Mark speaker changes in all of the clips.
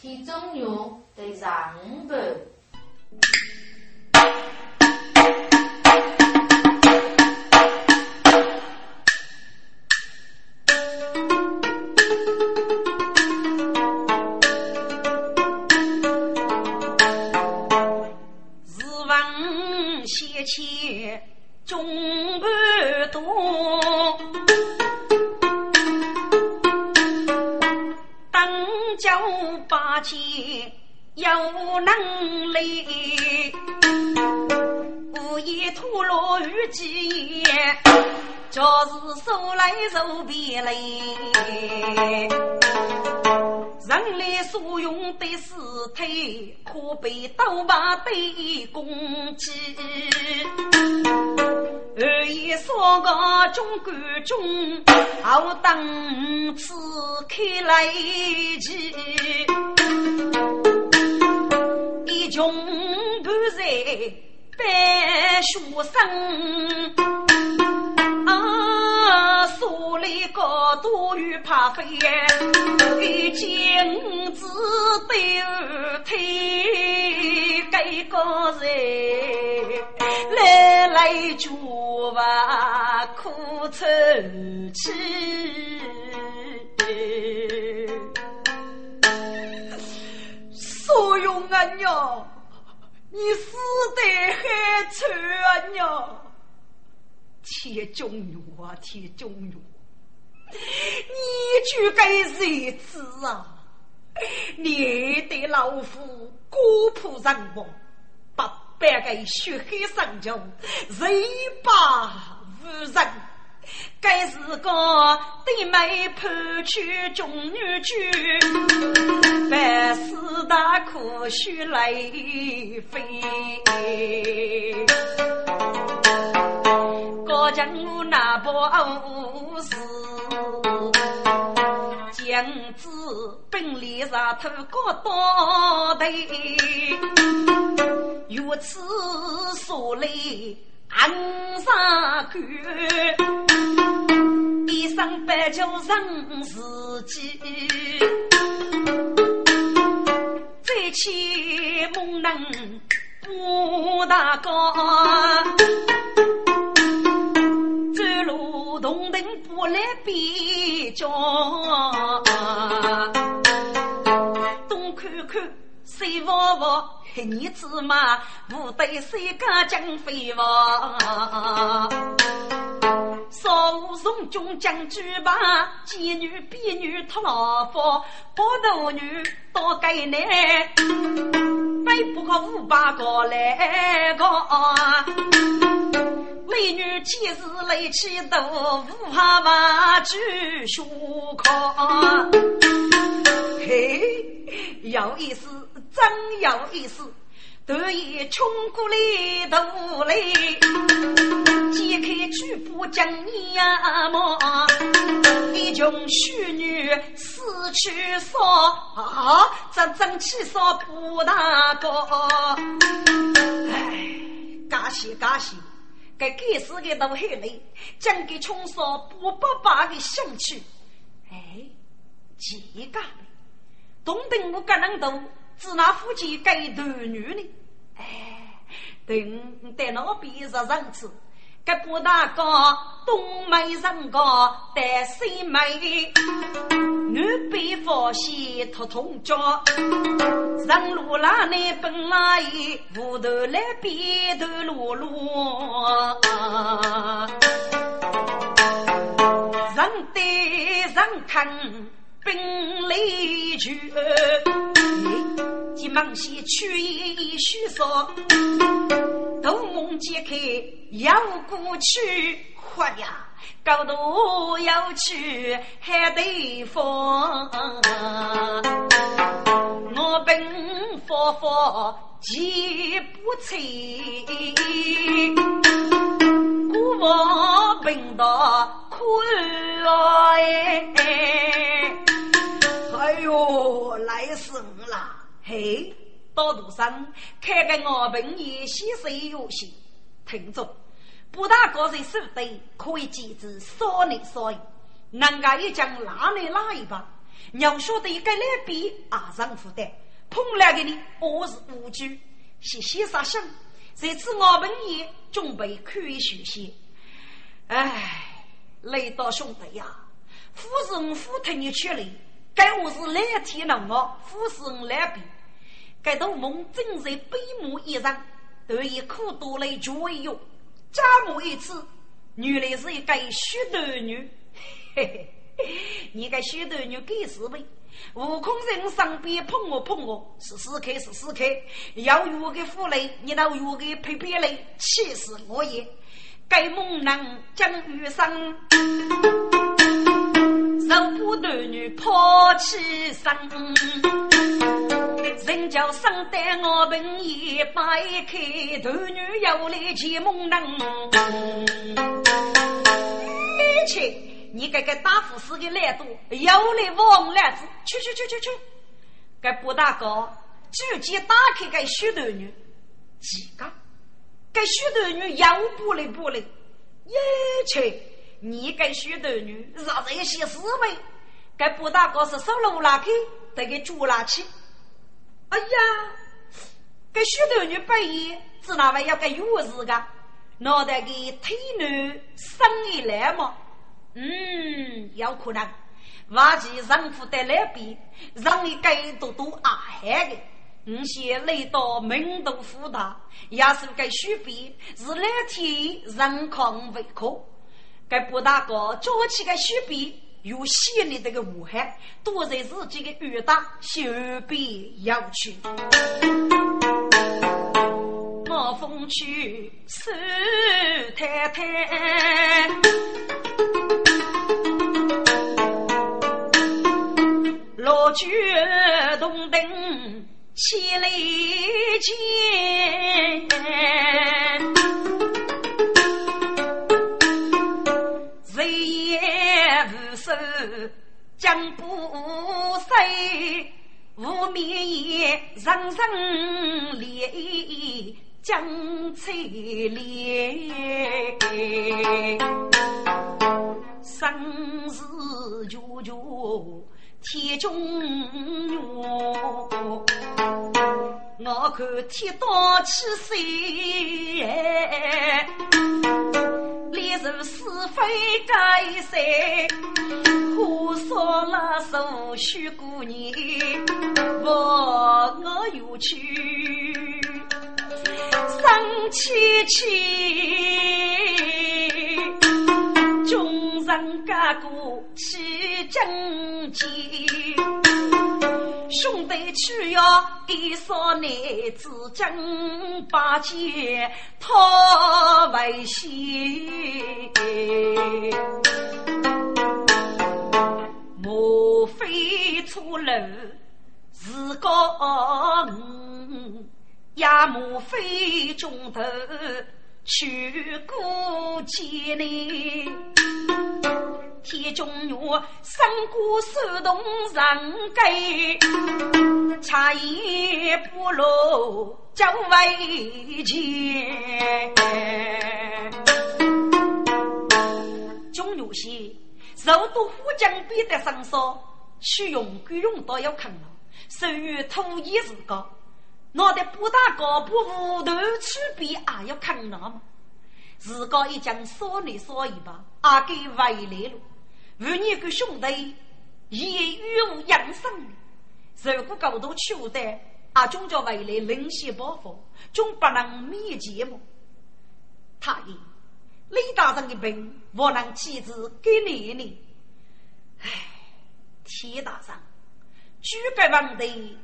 Speaker 1: 体重牛得上
Speaker 2: 午。能力，无意吐露于己，就是手来手边来。人类所用的尸体，可被刀把对攻击。二爷说个中观中，好等此开来气。穷不在白书生，啊，手里高多与怕飞，一见子对儿推，给个人来来就把苦愁去。
Speaker 3: 所用啊娘，你死得很惨啊娘！
Speaker 2: 铁中奴啊铁中奴，你就该日子啊！你对老夫孤仆人亡，八百个血海深仇，谁把无人？该是个弟妹判去中女婿，百事大可须来飞。高将我那不是，将子本领上头高到头，如此说来。昂上去，一生白酒人自己，再起猛能不大高，走路动灯不来比较，东看看西望望。黑你子嘛，不对谁家将飞王？少武松中将举把，妓女婢女托老夫，不斗女多给难，非不可五八个来个。美女几时来起都无法把酒学考。嘿，有意思。真有意思，得意冲过来头来，揭开举步将呀么？一群淑女死去少啊，真真气少不大个。哎，感谢感谢，该该死的都很累，讲给穷少不不把的兴趣。哎，几个，东等我个人都。只拿夫妻给头女呢？哎，等在那边是人次，给不大个东美人个带西美，南北方西托同家，人路拉内本来屋头来边头路路，人对人看本来就。急忙先取一须说，斗梦揭开要过去，活呀，高度要去还得放。我本佛佛急不催，古往本道苦哎，
Speaker 3: 哎呦，来生了。
Speaker 2: 嘿，道路上开个我本也细水有戏，听着，不大个人手对可以记住少年少爷，人家一讲哪里哪一把，娘晓得一个来比阿上负担，碰来给你我是无惧，谢谢杀生。这次我们也准备去学习。哎，雷道兄弟呀，夫人夫听你去了，该我是来天了我，夫人来比，该头梦正在悲目一场，得以苦多来绝哟。家母一次，原来是一个虚头女，嘿嘿。你个虚头女给是呗！悟空在我身边碰我碰我，试试看试试看，要有个负累，你那有个陪陪累，气死我也！该猛男将遇上，受不得女抛弃生，人叫生得我本也摆开，头女要来见猛男，一切。你这个打虎是个懒惰，有来往来子，去去去去去！该不大哥直接打开个许多女，几个？该许多女又不来不来，耶切！你该许多女让这些思维，该不大哥是手路拉开，得给捉拉起。哎呀，该许多女半夜只那位要该有事个，脑袋给腿女生一来嘛？嗯，有可能，挖起丈夫的来比，让你该多多阿害的。你先来到门都福大，也是该许比是来天人抗为可。该不大个做起个许比，有心里这个武汉，都在自己的雨大修比要去。我风去苏太太。落菊洞灯千里见，无收将不碎，无眠夜人人泪将翠莲，生死久久。天中月，我看天道起谁？烈日是非该谁？火烧了手续过年，我我又去生气气。人家过起争气，兄弟去呀，一少男子争把剑讨为先。莫非错路是个我，也莫非中头。去过千里，天中月，三姑手动人给，茶叶不落叫为钱。中月些，肉多虎将逼得上烧，取用贵用到要啃了，属于土一是高。脑袋不大高，不无头区别，也要看那么。自个一讲说你说一把，阿给回来了。五你个兄弟也与我养生。如果高度取得，阿总叫回来临时报复，总不能灭节目。他爷，李大人的病，我能妻子给你呢。唉，铁大人，举个问题。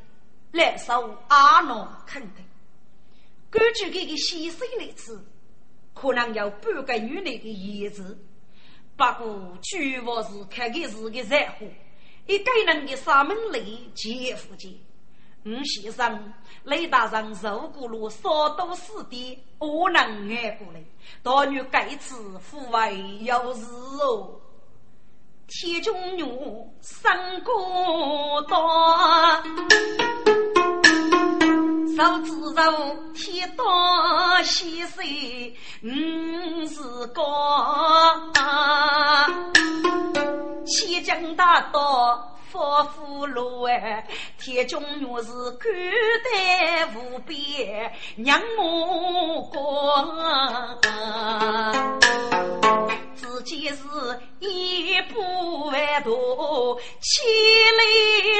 Speaker 2: 来受阿诺肯定，根据这个先生来吃，可能有半个月内的叶子。不过，主要是看的是个热乎，一个人的三门里结福结。吴先生，雷大人受过了少多死的，我能挨过来。大女该次父为有事哦。天中女三个多，手指头天道西水五是高，千江大道佛福禄哎，天中若是孤单无边，让我过。自己是一步万多，千里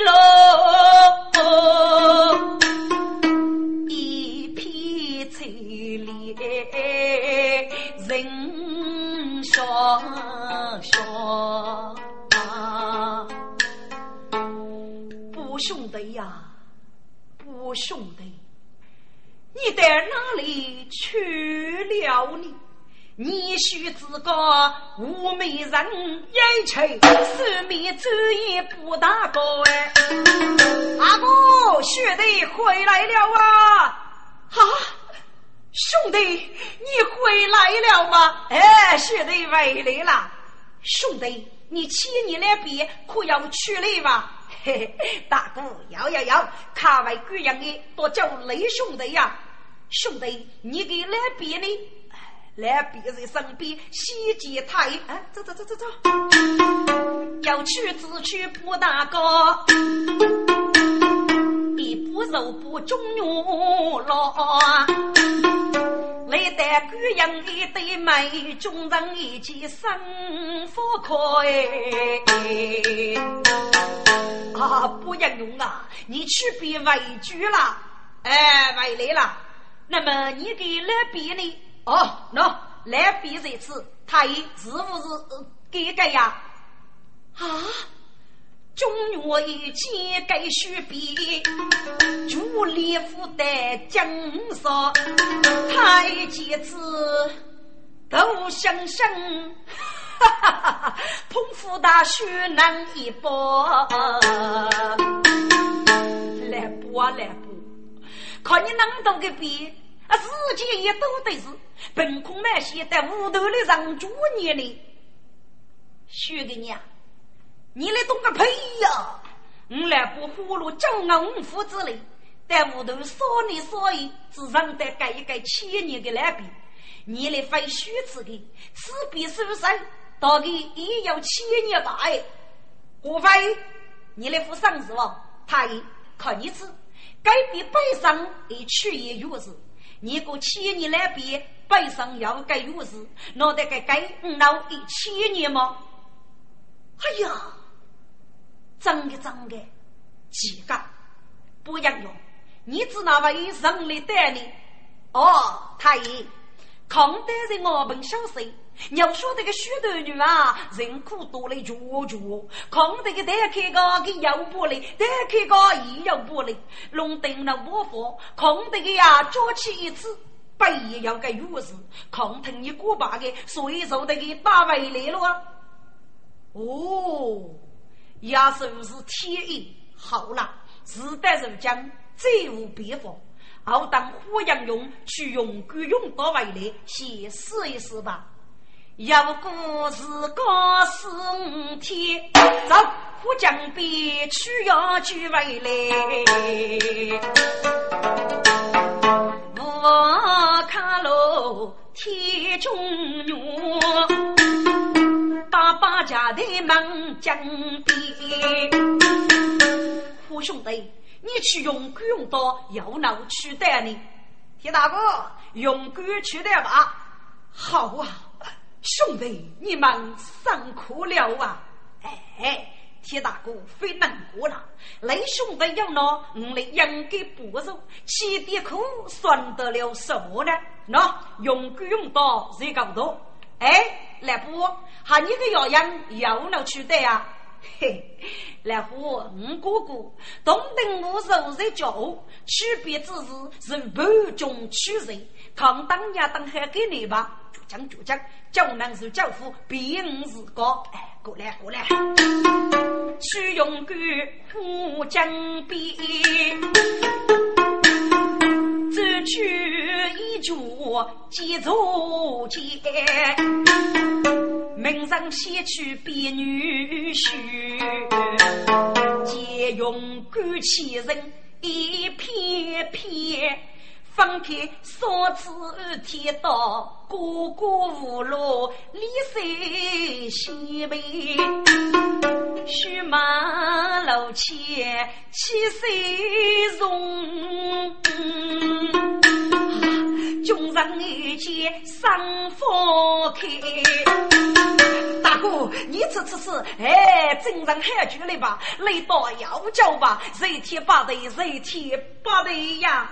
Speaker 2: 了呢？你须自个无美人眼前，四面走也不大高哎。阿哥，兄弟回来了啊！啊，兄弟，你回来了吗？哎，兄弟回来了。兄弟，你千年来别可要出来吗？嘿嘿，大哥，要要要，卡位贵样的多叫雷兄弟呀！兄弟，你给来别呢？来别人身边洗洁太，哎，走走走走走，要去只去不大高，一步走不中牛老，来带姑娘一对美，中人一起生活开。啊，不应用啊，你去别委屈了，哎，回来了，那么你给来别呢？哦，喏，来比这次，他也是不是给改呀？啊，中原一切该须比，朱立夫的江上，太几次都相生，哈哈哈哈！捧腹大雪难一搏，来补啊来补，看你能多个比。啊，世界也都得是，本空那些在屋头里上住你呢，学给你啊！你来懂个屁呀！我来不葫芦教我五夫之类，在屋头说你说一，只让得盖一盖千年的烂笔。你来非虚词的，此笔书生，大概也要千年吧？哎，何非？你来负伤是吧？他看你吃，该笔背上一去也如是。你过千年来比背上要盖钥匙，脑袋该盖老一千年吗？哎呀，真的真的，几个不一样！你只那位人来带你哦，太爷，康德在我们小要说这个许多女啊，人苦多了绝绝，看这个单开个给腰不嘞，单开个也要不嘞，弄定了我佛，看这个呀，做起一次，背也要个钥匙，看疼你过把的，所以说这个打回来了。哦，亚是是天意好了，自带如将，再无别法。好当火阳用去用够用到回来，先试一试吧。要过是高四五天，走虎江边去要举回来。我看喽天中月，大把家的忙江边。虎兄弟，你去用鬼用刀，要闹取代你。铁大哥，用鬼取代吧。好啊。兄弟，你们辛苦了啊！哎，铁大哥非难过了。雷兄弟要拿我来应该不肉，吃点苦算得了什么呢？喏用不用刀谁搞多？哎，来不，喊你个药样要拿去的呀？嘿，来不，我哥哥东等我手在脚，区别只是是半中取肉，看当家当还给你吧。将就将，叫男是教父，比我是个。哎，过来过来，去用个护江边，走去一脚几座街，门上写去比女婿，借用干起人一片片。放开双子天道，孤孤无路，离谁西北？须马楼前七岁容，军人一见赏花开。大哥，你这次是哎，真人喊住了吧？来到要叫吧？谁天八对，谁天八对呀？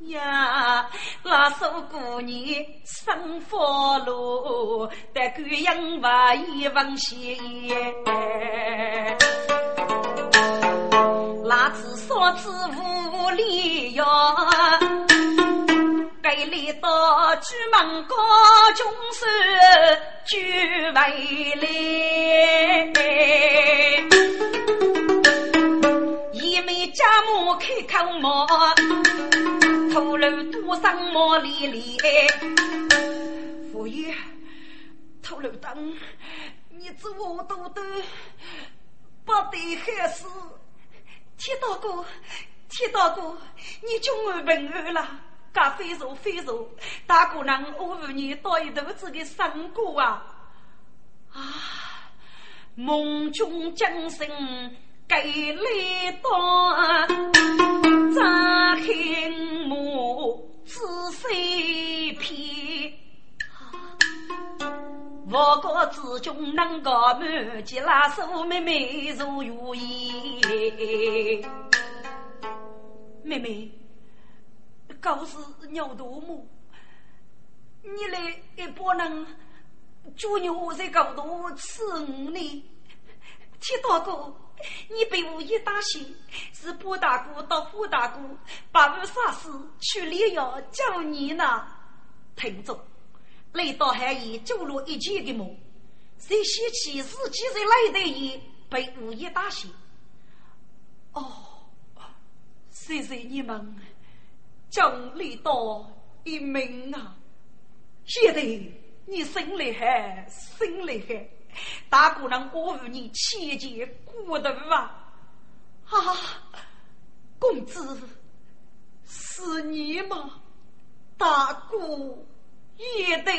Speaker 2: 呀，那首姑娘生火炉，但姑娘话一往西。那次说子无理哟，该里到举门高中山举为来，一枚家母开口毛。头颅多上毛里里，佛爷，头颅灯，你知我都都不得害死。铁大哥，铁大哥，你终于平安了，噶非说非说，大姑娘我与你到一肚子的伤过啊啊，梦中惊醒。给来到扎开目仔细片，我国之中能够满及拉手妹妹如如意。妹妹，告是鸟多母，你来也不能祝牛在高头吃五呢，铁大哥。你被我一打醒，是波大哥到胡大哥把我杀死，去炼药救你呢。听着，来到海里走了一千的梦，谁想起自己在来的夜被我一打醒？哦，谢谢你们将来到一命啊！现在你生厉害，生厉害。大姑娘，我与你切结骨头啊！啊，公子是你吗？大哥也得，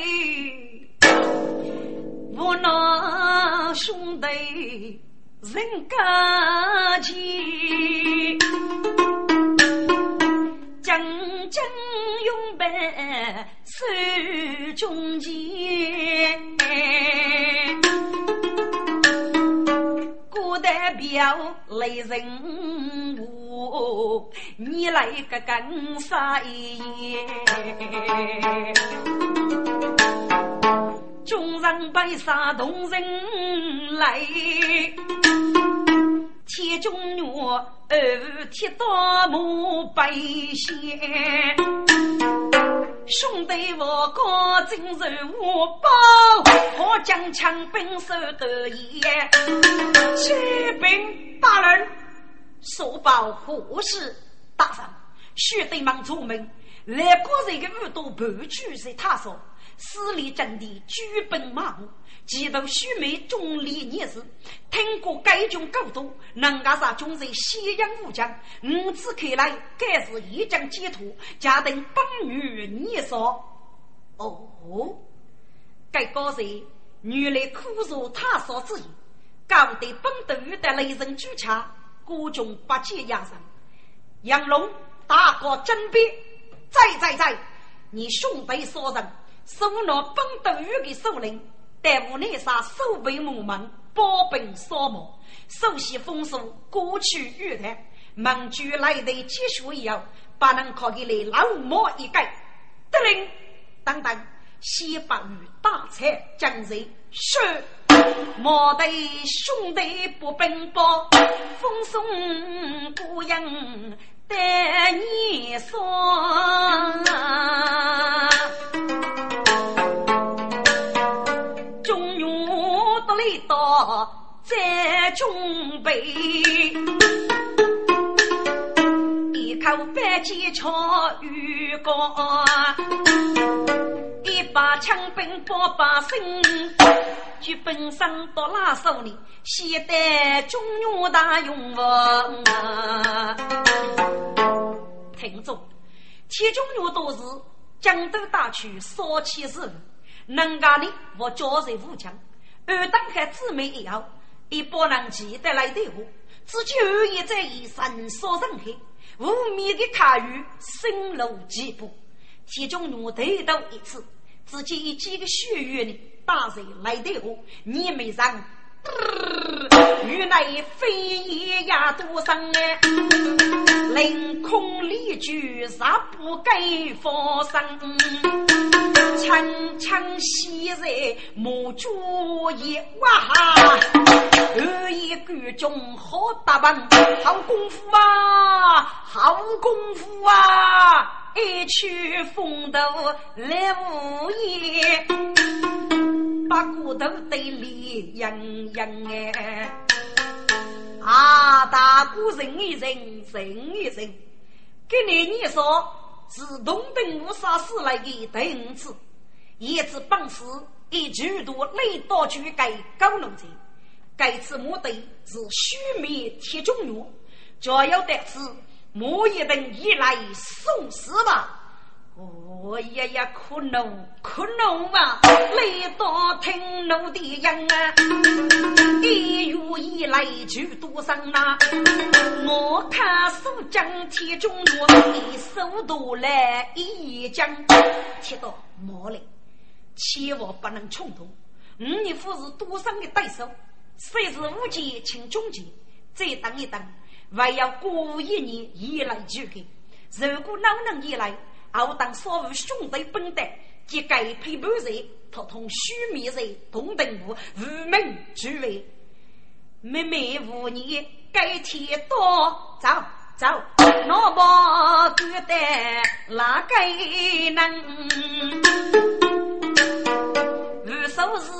Speaker 2: 我那兄弟人家情，将将永伴手中间。表来人物，你来个更啥意？众人白杀动人来，铁中女二铁刀木白线。兄弟，我哥今日我报，我将枪兵手得意。七兵大人，速报何事？大人，须得忙出门，来过人的耳朵盘踞在他手，势力阵地，举兵马虎。几度须眉忠烈烈士，听过该军高度，能干啥军人西洋武将，五子看来，该是一将解脱，家等本女年少。哦，该高人原来苦如他所之意，高得本都遇得雷人举枪，国中八戒压上。杨龙大哥真别，在在在，你兄弟所人，收了本都遇的首领。在屋内杀守备木门，保本扫墓，熟悉风俗，过去遇谈，门主来的接续以后，把人靠给来老毛一盖，得令等等，先把与大财将人是莫得兄弟不奔波，风送孤影带你说。到在准备，一口白鸡炒鱼干，一把枪兵八把身，举本上到拉手里，现代中原大勇王。听众，铁中原都是江都大区少气势，能干的我交在武强。二等还姊妹以后，一拨人记得来的话，自己也在以神所人海，无名的卡语深入几步，其中我得到一次，自己一几个血月呢，打人来的话，你没让。原来飞也呀多生哎，凌空离句啥不该发生？长枪西在木竹叶哇，二一个中好打扮，好功夫啊，好功夫啊，一曲风头来无言。把骨头堆里硬硬哎，啊！大鼓人一认，认一认，给你你说是东登无杀死来的第五次，一次本事一举多雷刀举改高龙者，该次目的是虚灭铁中药，就要得此莫一等一来送死吧。我爷爷，可怒可怒啊！雷到听怒的人啊，一月以来就多生啊！我看书将铁中落，一手多来一将，铁到毛嘞，千万不能冲动。五年夫是多生的对手，虽是无节请中节，再等一等，还要过一年以来就给。如果老能以来。我当所有兄弟本德，皆该陪伴人，他同须弥人同等无无名俱为。妹妹无你该天多走走，那么孤单哪个能？无数是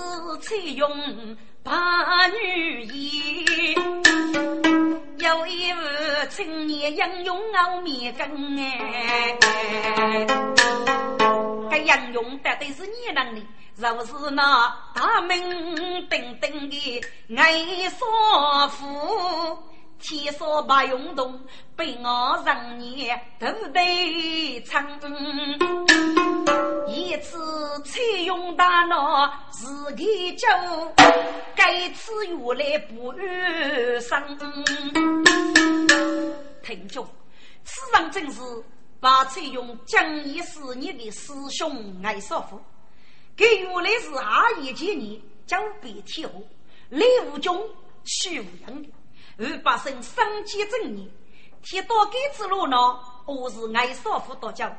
Speaker 2: 采用把女衣。有一位青年英勇傲面根哎，这英勇绝对是你能的，若是那大名鼎鼎的爱少妇。天说不用动，被我让你都得撑。一次采用大脑自己救，该次原来不遇生。听众，此人正是把采用江一四年的师兄艾少夫，给原来是阿爷见你将别天后，李武忠徐武阳的。二百姓生计正义，铁刀杆子路呢？我是爱少妇多教，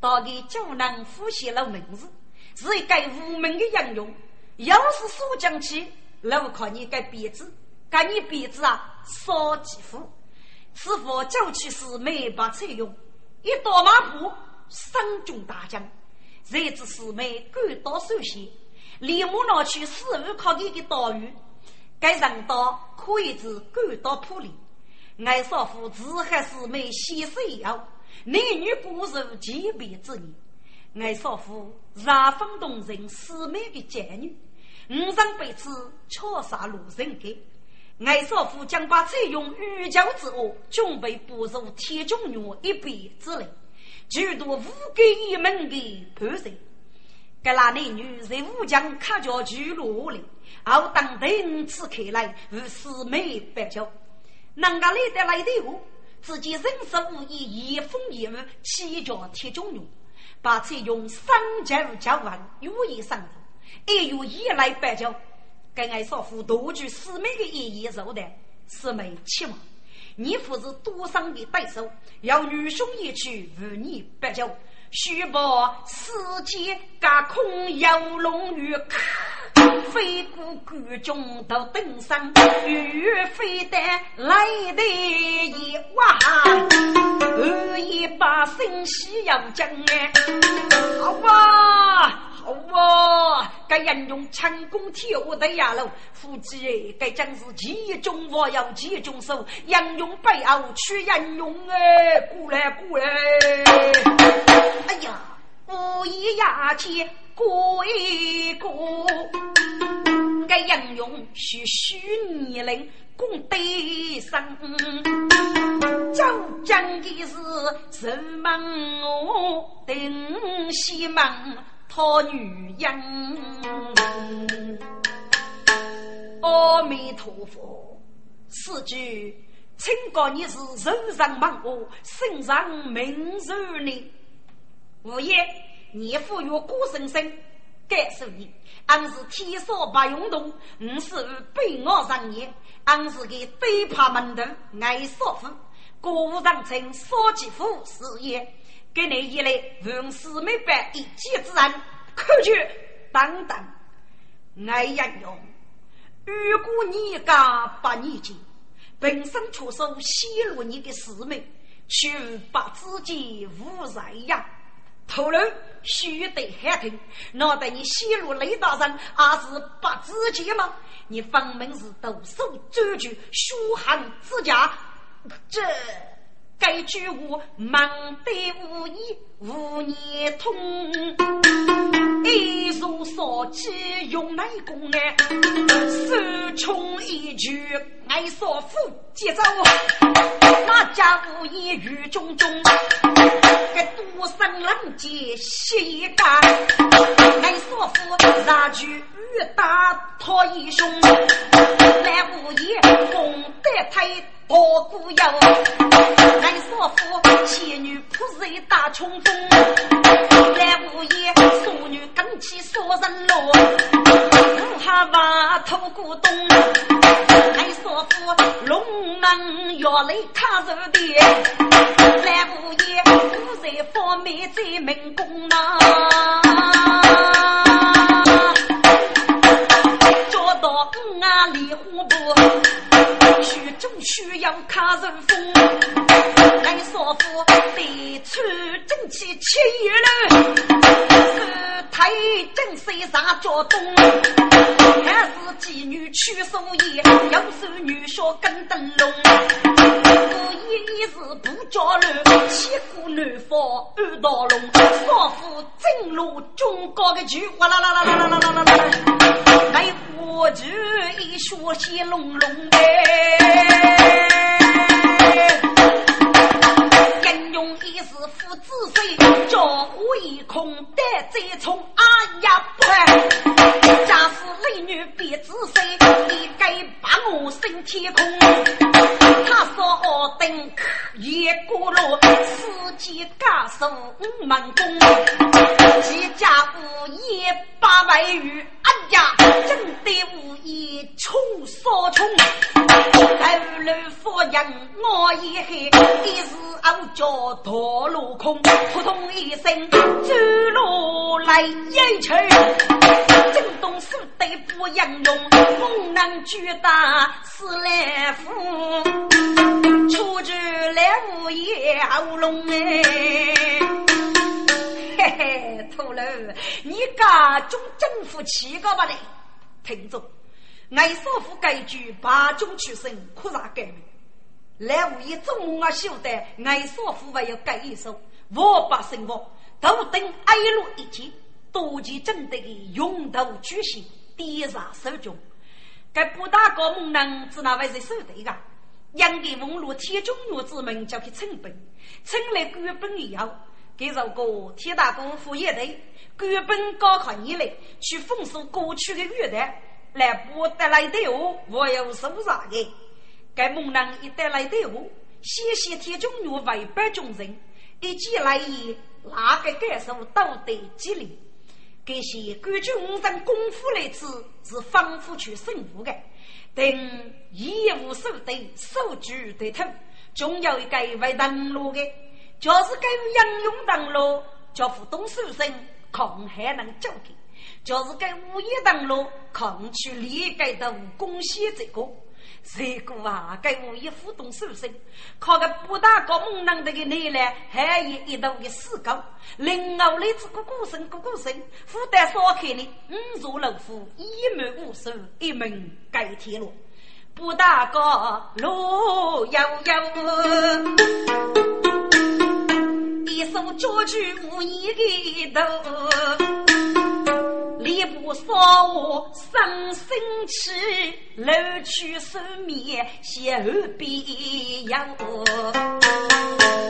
Speaker 2: 大概就能复习了名字，是一个无名的英雄。要是说讲起，那我靠你个鼻子，看你鼻子啊，少几副。此佛叫起是没把采用，一刀马步，身中大将。谁知师妹赶到首先，立马拿去师傅考给的刀鱼。该人刀可以至赶到铺里，爱少妇自还是没先生以后，男女骨肉结别之年。爱少妇杀风动人四妹的？贱女，五上辈子敲杀路人给。爱少妇将把采用御教之恶，准备步入天中院一辈之内，诸多无根一门的？判人。该那男女在武将卡脚居落里。后当等次开来，与四妹白交，人家来得来的我，自己人生无意，一风一雨，起脚贴中用，把菜用三九九万如意上头，一月以来白交，跟俺少妇夺取四妹的一言受的，四妹期望，你父是多生的对手，要女兄一去与你白交。虚报世间隔空游龙鱼，飞过关中到登山，鱼飞得来得一哇，二一把生喜要讲哎，好啊！好啊！该人用成功跳的呀喽，夫妻哎该真是其中我要其中手，人用背后去人用哎，过来过来！哎呀，无一牙签过一过，该人用需虚拟灵功对上，周真的是人忙我等西忙。讨女人，阿弥陀佛，此句请告你是人上忙我，身上名如你。五爷，你父与郭生生，感受你，俺是天少不用动，五是被我上业，俺是个对怕门头爱少妇，国务长称少吉夫事业，给你一来文四没办一己之人，可去等等，爱人用。如果你敢把你己本身出手泄露你的私密，却把自己污染呀！透露须得喊停，难得你泄露雷大人，还是把自己吗？你分明是独手遮住血汗之家，这。该句话忙得无言无言通，一如烧鸡用内功哎，手冲一句爱少妇接走，那家务也雨中中，给多生人间一感。俺说夫杀去与大托一兄，那五爷太多孤有。俺说夫妻女不是一大冲锋，那五淑女跟起说人罗，五哈娃偷咕咚。俺说夫。龙门要来他日的，三不爷不在方便在民公呐。需要看人风，俺少妇得出正气七月了，是太正身上脚动，还是妓女娶素颜，又是女婿跟灯笼，我一是不着乱，千古难放二道龙，少妇正如中国的菊，哇啦啦啦啦啦啦啦啦啦，来我就一血血隆隆的。金庸一时父子水，叫我一空胆再冲，哎呀不！假使雷女别子水，你该把我升天空。他说我等也过路，司机家属五门功，几家无业八百余，空，扑通一声走路来一去，震动手得不应用，猛男巨大是来福，出去来无妖龙哎，嘿嘿，秃头，你家中政府七个不嘞？听着。爱少妇该句八中出身，可啥改名？来无一中午啊，晓得爱少妇还要改一首，我把生活都等哀乐一见，多见正德的勇斗举行，点上手中。该不大高猛人只那位是手对的，杨给蒙路铁中女之门叫去称本，称来官本以后，给如果铁大哥副业队，官本高考以来去封锁过去的乐队。来不得来的哦，我有手啥的？该猛男一带来的哦，谢谢天中女为百众人，一起来意，哪个感受都得激励。这些根据五人功夫来吃，是丰富去生活的。等义务手段，手举对头，总有一个为登陆的，就是该杨勇登陆，叫副东手生，抗还能交给。就是该物业登录，抗去理解的武功写这个，这个啊，该物业互动手生，靠个不大高猛男的个内来，还有一道的死狗，另外来自个鼓声，咕咕声，负担少开的五座楼府，一门五手，一门盖铁路，不大高路悠悠，一手脚举无一的头。礼部少我生生气，楼去手面写后边样。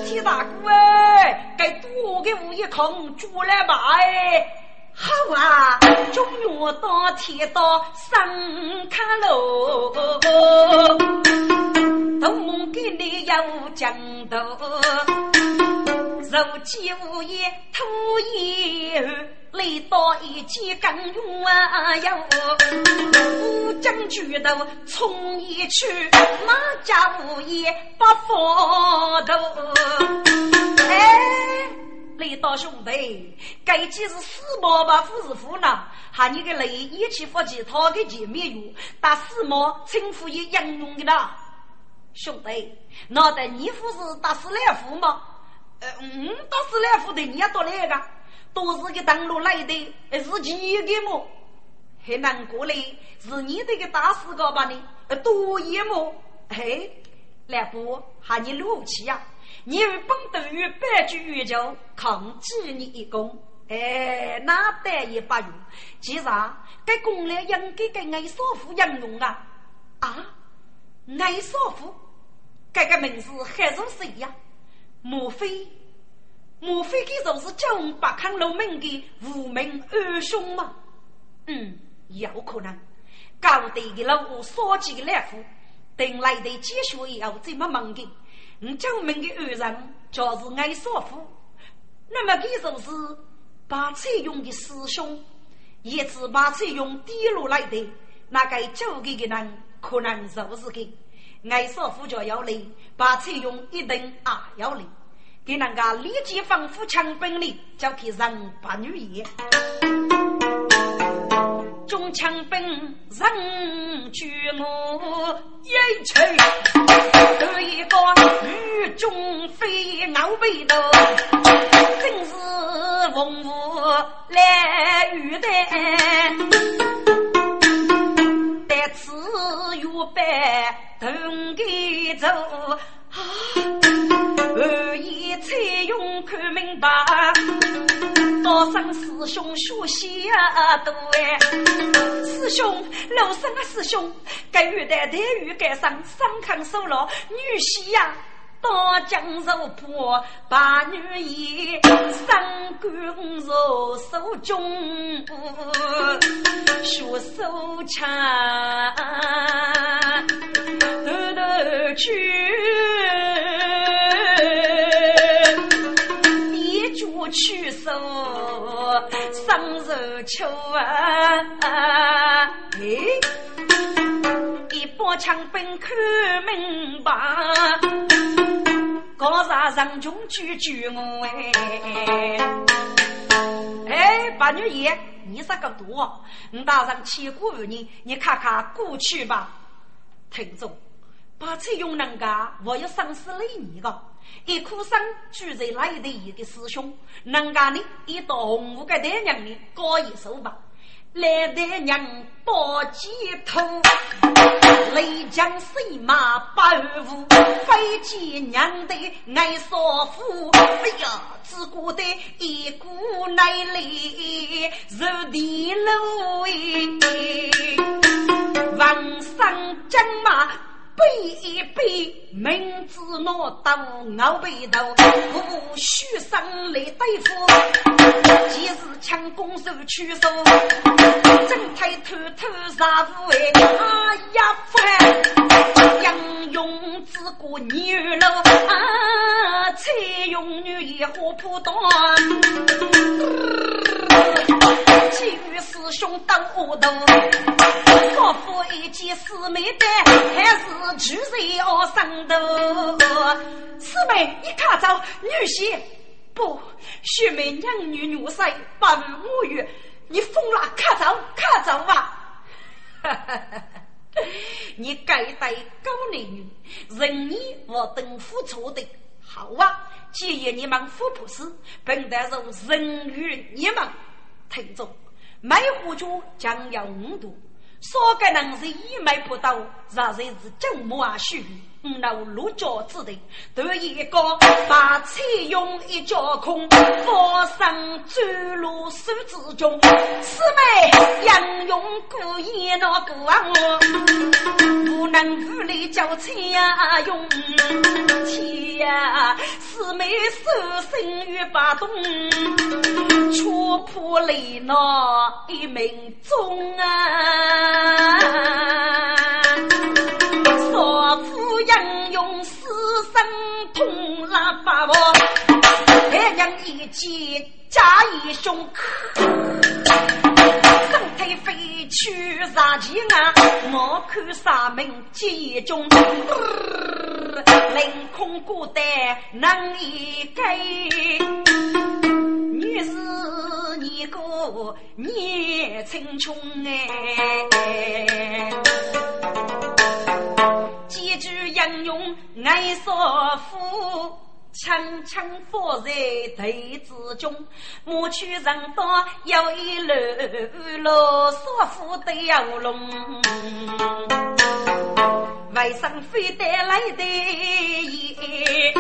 Speaker 2: 铁大哥哎，该多给我一空，煮来吧哎。好啊，中原到天道上看路，东梦给你有讲头，如饥无言吐言。来到一见刚勇啊哟，武将举头冲一去，哪家无言不放头？哎，来到兄弟，该既是死毛吧，夫是夫呢？喊你个雷一起发起他的见面用，打死毛称呼也英勇的啦。兄弟，那得你夫是打死来福吗？呃，嗯，打死来福的你也多来个。都是个登陆来的，是几个么？还难过嘞，是你这个大师哥吧？你多一么？嘿，来不喊你怒气呀！你有本都与百举玉就抗击你一功，哎，那得也不用。既然该功劳应该给艾少夫应用啊！啊，艾少夫，这个名字还是谁呀？莫非？莫非这就是九八康楼门的无名二兄吗？嗯，有可能。高低的老五少几个来福，等来的解学以后怎么忙的？嗯，九门的二人就是爱少妇。那么这就是把采用的师兄，也是把采用滴落来的那个九个的人，可能就是个爱少妇就要来，把车用一定也要来。给那个立即防护强本领，交给人把女爷。中枪本人举我一锤，得一个雨中飞傲背头，真是风舞来雨的，月白等给走。二爷采用看明白，道上师兄学习啊多哎，师兄老生啊师兄，该玉带待遇该上上炕受了女婿呀，大江肉破把女爷三官入手中，学手枪，偷去。去手生肉秋啊！哎，一把枪本看明白，高山上穷举举我哎！哎，八女爷，你这个多，你打上千古万年，你看看过去吧。听众，把这用人家，我要生死累你个。一颗心住在那里的一个师兄，能干的一到红五个大娘的高一手吧，来大娘抱鸡头，雷将水马八二五，飞机娘的爱少妇，哎呀，只顾得一股奶力，入地路哎，王上将马。背一背，明知我刀熬背头，不许生来对付。即时枪弓手取手，正太偷偷杀无畏。哎呀，翻杨勇之过女楼，啊，采用女一火扑断。其余师兄当恶头，少妇一见师妹的，还是举人要上头。师妹，你看着女婿不？学妹娘女女婿不如我语，你疯了？看着看着吧！哈哈哈！你该带高男女，任你我等付出的好啊！既然你们富不是，本得是人与你们。听众，梅花酒将要五度，说个人是一枚不到，让人是正马须老落脚之地，得一个把菜用一脚空，放上走路手之中，四妹杨勇故意那个我，无能无力叫菜用，天呀，四妹手心与把东，戳破雷那一命中啊！生痛拉把我，太娘一见假意胸口，身体飞去杀气啊！我看杀门结中，凌空孤单难一改。女是你个年青穷哎。几句英勇爱少妇，轻轻放在头之中。莫去人道有一路路少妇的游龙，为生非带来的也，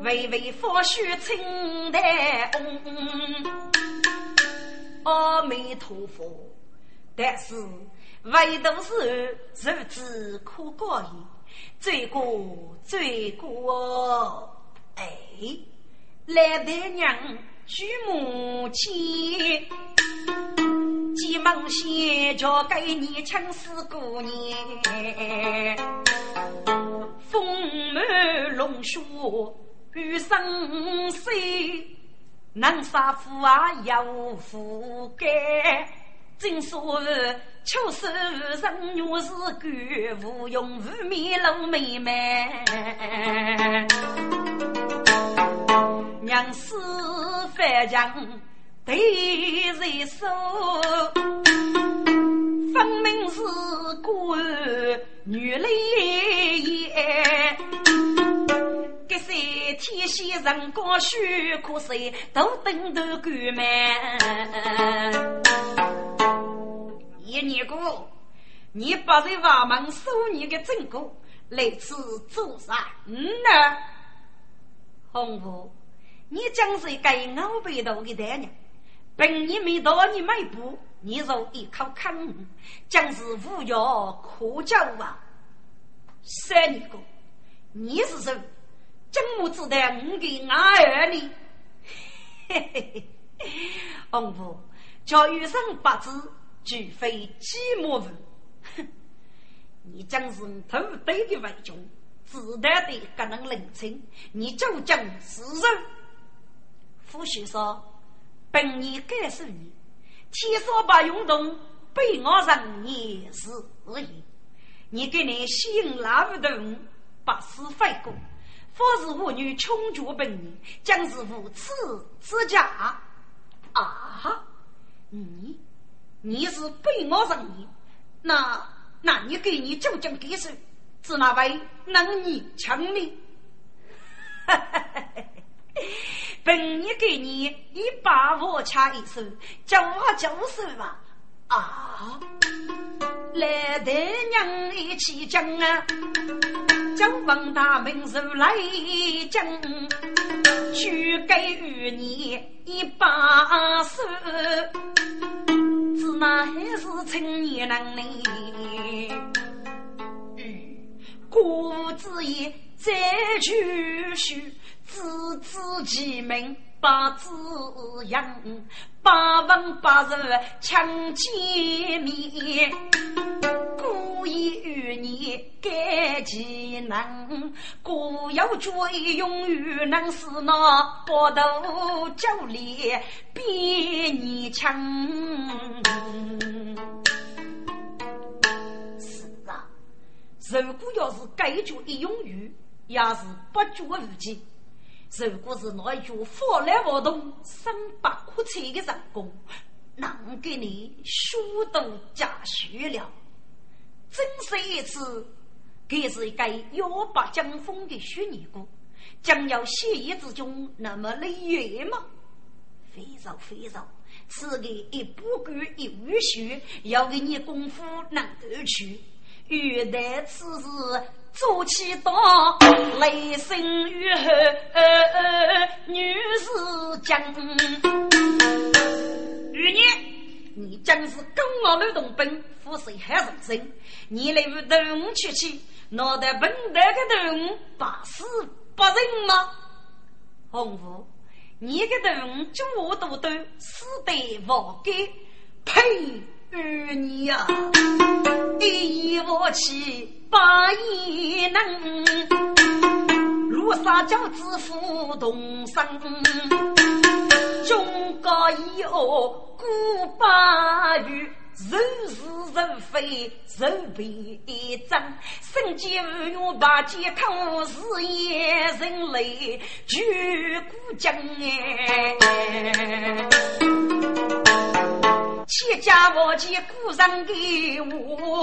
Speaker 2: 微微发须青黛红。阿弥陀佛，但是。唯独是日子可过矣，罪过罪过！哎，来得娘举母亲，急忙先交给你亲死姑娘，风满龙穴雨生水，能杀父啊有福该。正所谓，秋收人女是干，无用无面露妹妹。娘死反将对人手，分明是官女来也。天仙人高须可谁都等都干满。一年过，你把这瓦门收你的正果，来此做啥？嗯呢？红福，你将是一个老北道的大娘，本年没到你迈步，你若一口坑，将是无药可救啊！三年过，你是谁，怎么知道我的儿呢？嘿嘿嘿，红福，叫余生八字。绝非寂寞人，哼！你将是头对的为君，自带的可能冷清，你究竟是人？夫婿说：“本年该是你，天说把运动被我人也是也。你给你吸引那不动，百死费过。不是妇女穷绝本人，将是无耻之家啊！你。”你是被我人你，那那你给你究竟给谁？是那位能你强呢？本你给你一把我掐一手，叫我就是吧？啊！来得娘一起讲啊，将王大明手来讲，去给与你一把手。自那还是青年能力？孤子也再去续，自知其名把子养，八分八十强见面。故意与你改技能，故有追用于能是那波头九里比你强。是啊，如果要是改句一用于，也是不足无几。如果是那一句法来活动，三百可采的成功，能给你书都加学了。真是一次，这是一个幺八江风的虚拟故，将要血液之中那么累月吗？非常非常，此个一不管一语学，要给你功夫能得去。欲待此事做起到雷声雨后，女士将。余年，你真是跟我乱动兵，负谁还人生？你来与动物去去，脑袋笨蛋个动物，八死不仁吗？红福，你个动物就我都都死得活该，呸！儿女呀，一夫妻百也能，如撒娇之父同生，中国以后古八语，人是人非人非真，生计无用把健康事业人类举古今哎。千家万户故人给我，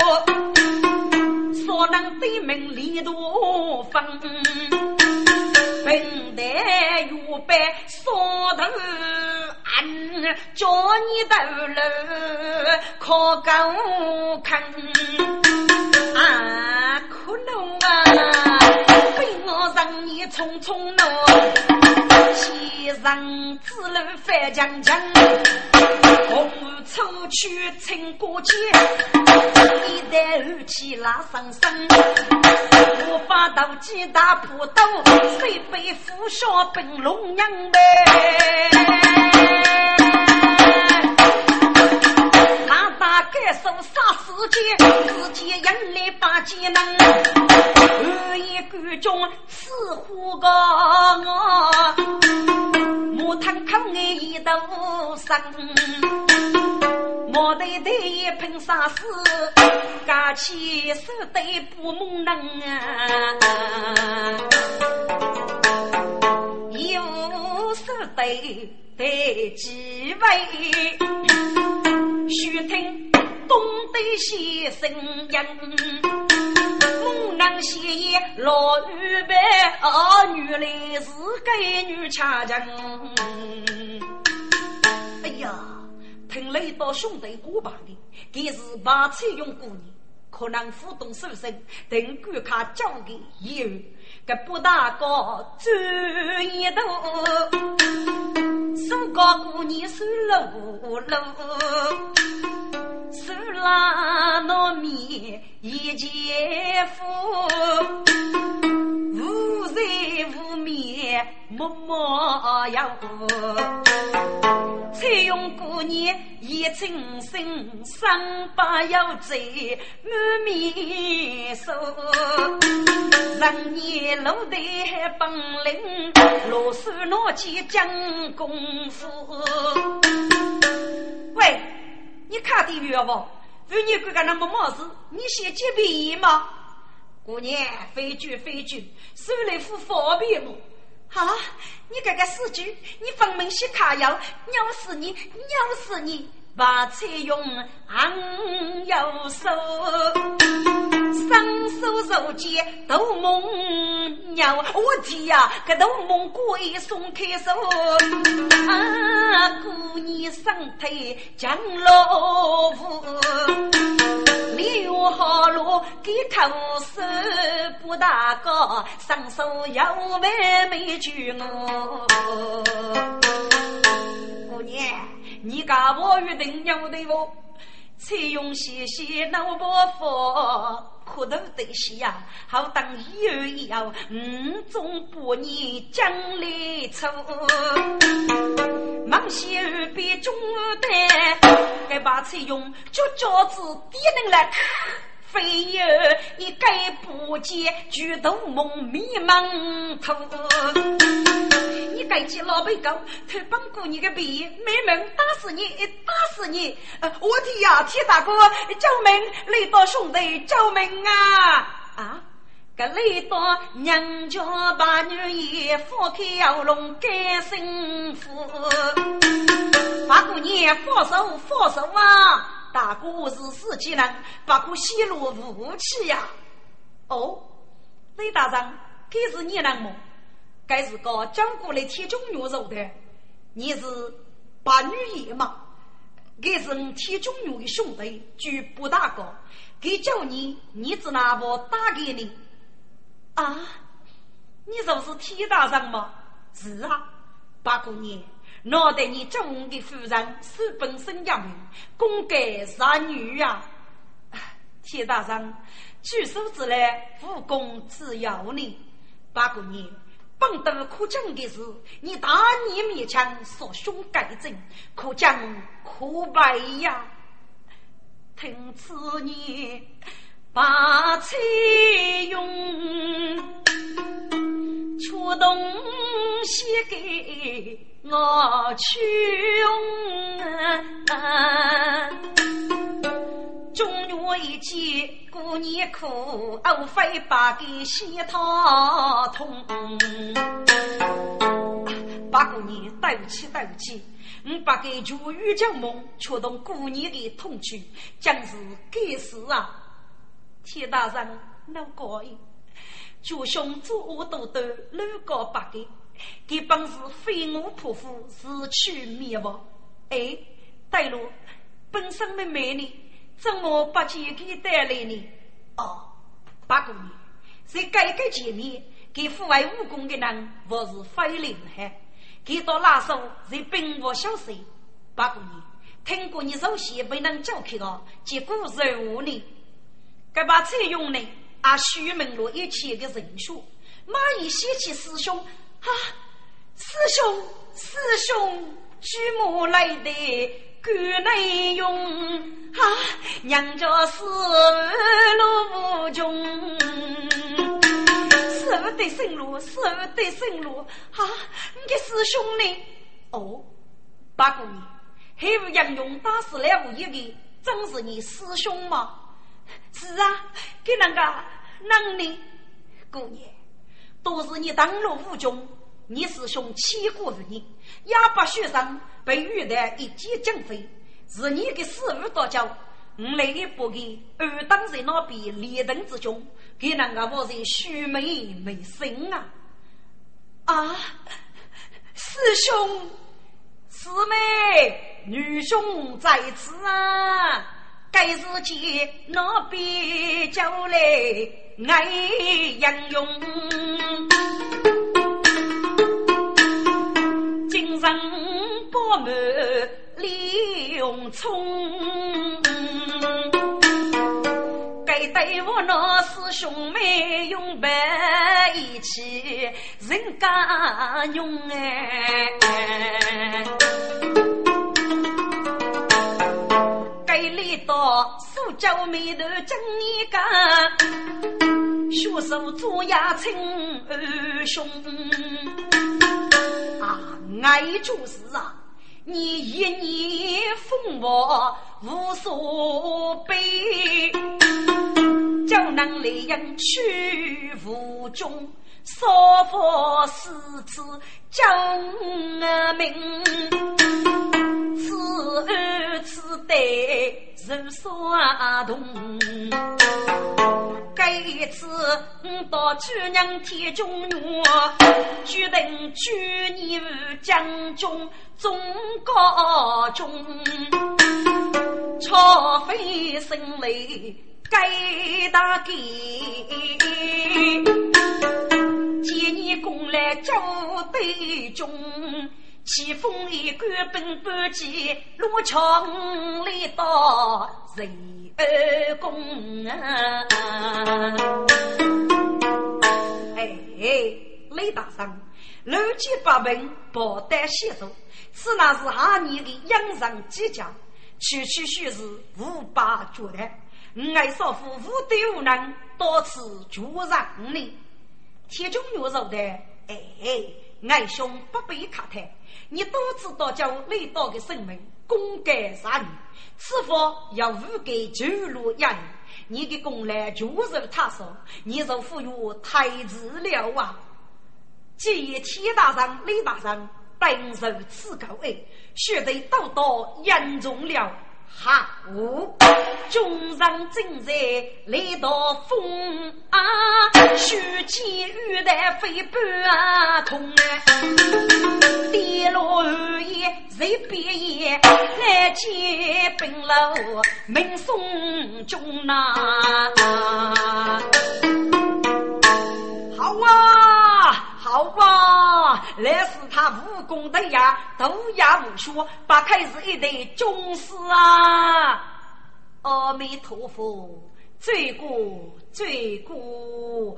Speaker 2: 所能对门立多分，本代预备扫头安，叫你头楼靠高坑啊，可能啊，我让你匆匆弄，西人之路翻江江。红出去撑过街，一代二气拉上身。我把刀击打破刀，谁被负下本龙娘呗？他打该手杀世界，自己眼里把技能，二一关中似乎个我。木炭烤我一头生，毛头头一盆沙子，架起手对不蒙人啊！有手对对几位，须听东对西声音。东南西落雨白，儿女来是该女恰将。哎呀，听雷到兄弟过把的，给是把车用过年，可能互动手身，等顾客交给有个不大高专一头，手高过年手路路。手拉糯米一介夫，无在无面默默摇。采用过年一称身，三把腰贼满面瘦。人年露台本领，罗手拿起讲功夫。喂。你看的冤枉，为你哥哥那么冒失，你先接便宜吗？姑娘，非句非句，手来付方便么？好，你这个死猪，你分明是卡要，咬死你，咬死你！把菜用昂右手，双手手间都蒙鸟。我天呀，这都蒙鬼松开手，啊，姑娘身体降落伏，留好路给头手不大高，双手要完美举我，姑娘。你家我约定要对我，采用细细脑波佛，苦头得西呀，好当有以后五中八年将来出，忙些二边中单，该把采用脚脚子低能来。非有一该不见，举头梦迷蒙头。你该去老辈狗，偷帮过你个鼻，没门打死你，打死你！我的呀，铁大哥，救命！雷多兄弟，救命啊！啊！个雷多娘家把女儿放开喉咙干幸福，大姑娘放手，放手啊！大哥是死机人，不可泄露武器呀！哦，雷大人，该是你人么？该是个讲过来铁中女肉的，你是八女爷吗？给是铁中勇的兄弟，举不大高，给叫你，你只拿我打给你。啊，你就是铁大人吗？是啊，八姑娘，脑袋你中的夫人是本身养命，功盖三女啊。天大人，举手之劳，武功只要你，八姑娘。本得可讲的是，你大义灭强，所凶改正，可讲可败呀。听此言，把彩用，出东西给我穷。中原一见过年苦，欧非把给西他通。八过年，对不起，对不起，我把给就玉将梦，却动过年的痛去，将是该死啊！铁大人，老高爷，就兄做我都得六个八给，给本是飞蛾扑火，自取灭亡。哎，对了，本身的美女。怎么把钱给带来呢？哦，八姑娘，在改革前面给父外武功的人，我是非厉害。给到那时候，在兵我小事。八姑娘，听过你首席没能教开了，结果任务呢？该把采用呢？啊，徐门路一切的人数，马一写起师兄啊，师兄，师兄，举目来的。干内用啊，娘家是路无穷，舍不得生路，舍不得生路啊！你的师兄呢？哦，八姑娘，还不杨勇打死了无一个，真是你师兄吗？是啊，给那个能力，姑娘，都是你当了无穷。你师兄欺过于你，哑巴学生被玉带一击将飞，是你的师傅多教，我来一把给二当在那边列等之中，给那个我在须眉眉生啊！啊，师兄师妹女兄在此啊！该是见那边叫来爱杨勇。人不满李永聪，该对我那师兄妹永不一起，人家用哎！该来到苏州眉头争一个，学手做牙称二兄。爱就是啊，你一年风波无所悲，叫能来人去无中，少佛四次讲名，此二此对人耍同。这一次，我到主娘天中院，决定举你将中中高中，超飞生来给大给，见你攻来交对中。起风一杆奔半骑，路长来到人二公啊！哎，雷大生，六七八门宝带携手，此乃是下年的养生吉祥，区区须是无八绝的。爱少妇无德无能，到此助让你。铁中有肉的，哎，爱兄不必卡台。你都知道叫雷道的生命功盖杀你，此佛要无给九路压你，你的功来就是他说，你就赋予太子了啊！既天大人、雷大人本受此高恩，须得道道严重了。好，众人正在来到风啊，须见玉带飞半空啊，跌落二叶在边沿，来接本楼，名送中呐。好啊，好啊！来是他武功的呀，都呀无学，八开是一对宗师啊！阿弥陀佛，罪过罪过！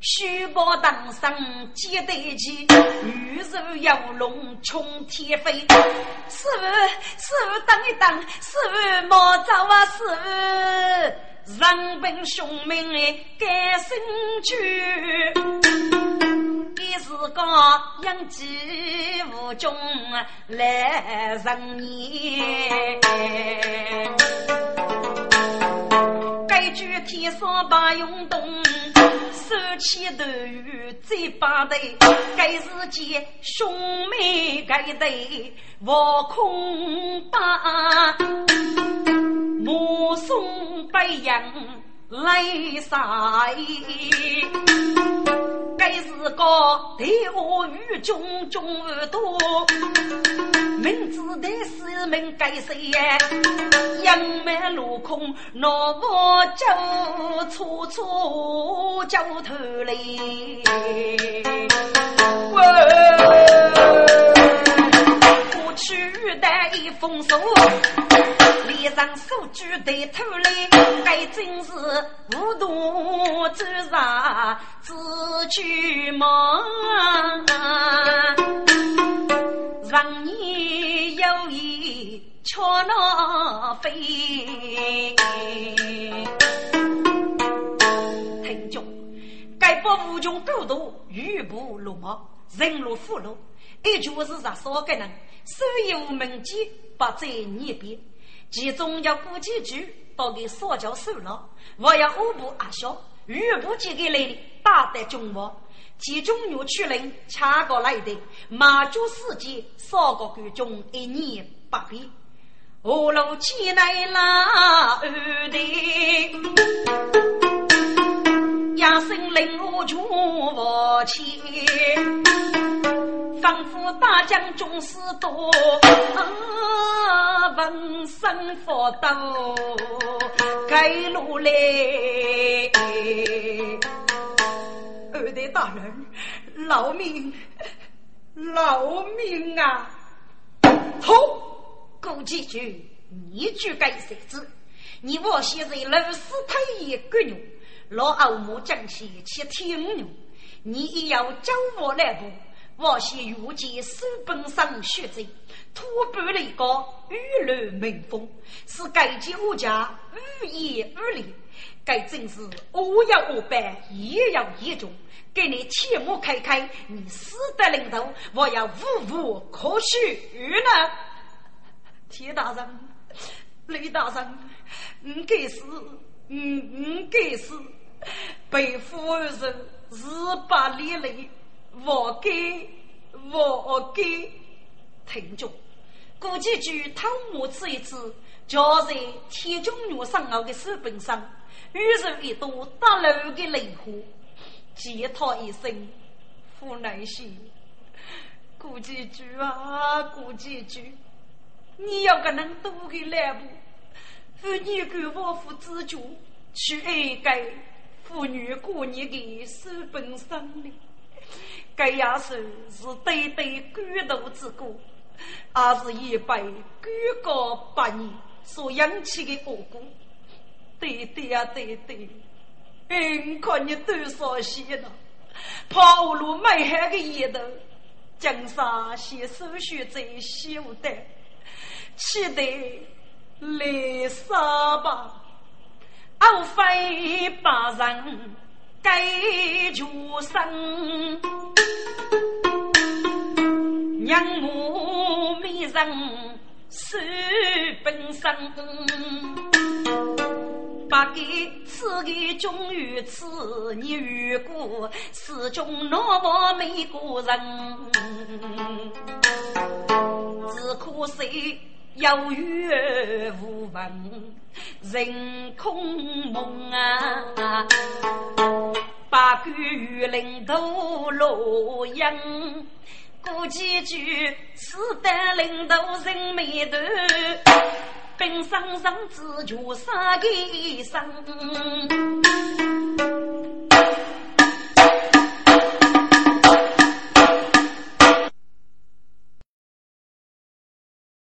Speaker 2: 虚报当上接得起，玉树摇龙冲天飞。师傅，师傅等一等，师傅莫走啊，师傅！人本凶名哎，该生去。你是个养鸡无中来人言。该句天上把用动。手起头雨嘴巴头，该是件兄妹该对，卧空把目送白杨来晒。该是个对我与中中多，明知的是命该谁呀？杨梅落空，那我就处处焦头嘞。我取得一封书。脸上手举对头来，还真是糊涂之上自去梦。让你有意却那飞。听众，该把无穷孤独玉不落马，人如虎落，一就是杀少个人，所有门迹不在你边。其中要过几句，都给撒娇收了。我要五步阿小，玉步几个来的，大得中我。其中有去人掐过来的，马祖世界少个观众一年八百。我路起来啦，二的，压声令我全我去。仿佛大将军师多，闻声佛道开路来。二代大人，饶命！饶命啊！好，顾继举，你就该谁子？你我现在老死太爷个牛，老欧母将起去听牛，你也要教我来不？我先遇见书本上学者，突破了一个玉楼门风，是该家我家无言无理，该真是我要我办，也要严重。给你切莫开开，你死得领头，我要无无可许呢。铁大人，雷大人，你该死，你你该死，被夫人十八里累。我给，我给，听众，过几句偷摸吃一次，就在天中女上熬的手本上，雨水一多，打楼的雷火，接他一声，父难心。过几句啊，过几句，你要个能多的来不？妇女给我父之主，去爱给妇女过年的手本上的。该亚叔是对对官渡之歌，也是一辈官高百年所引起的恶果。对对呀，对对，嗯，看你多少些了，跑路卖海的烟头，江山先手续在修的，期待来杀吧，傲非把人。该出生，娘母美人是本身，不给此给终于此你遇过，始终那么美过人，只可惜有缘无闻。人空梦啊，八股雨林都落英，过几句，此得领导人眉头，本上上只求杀个生。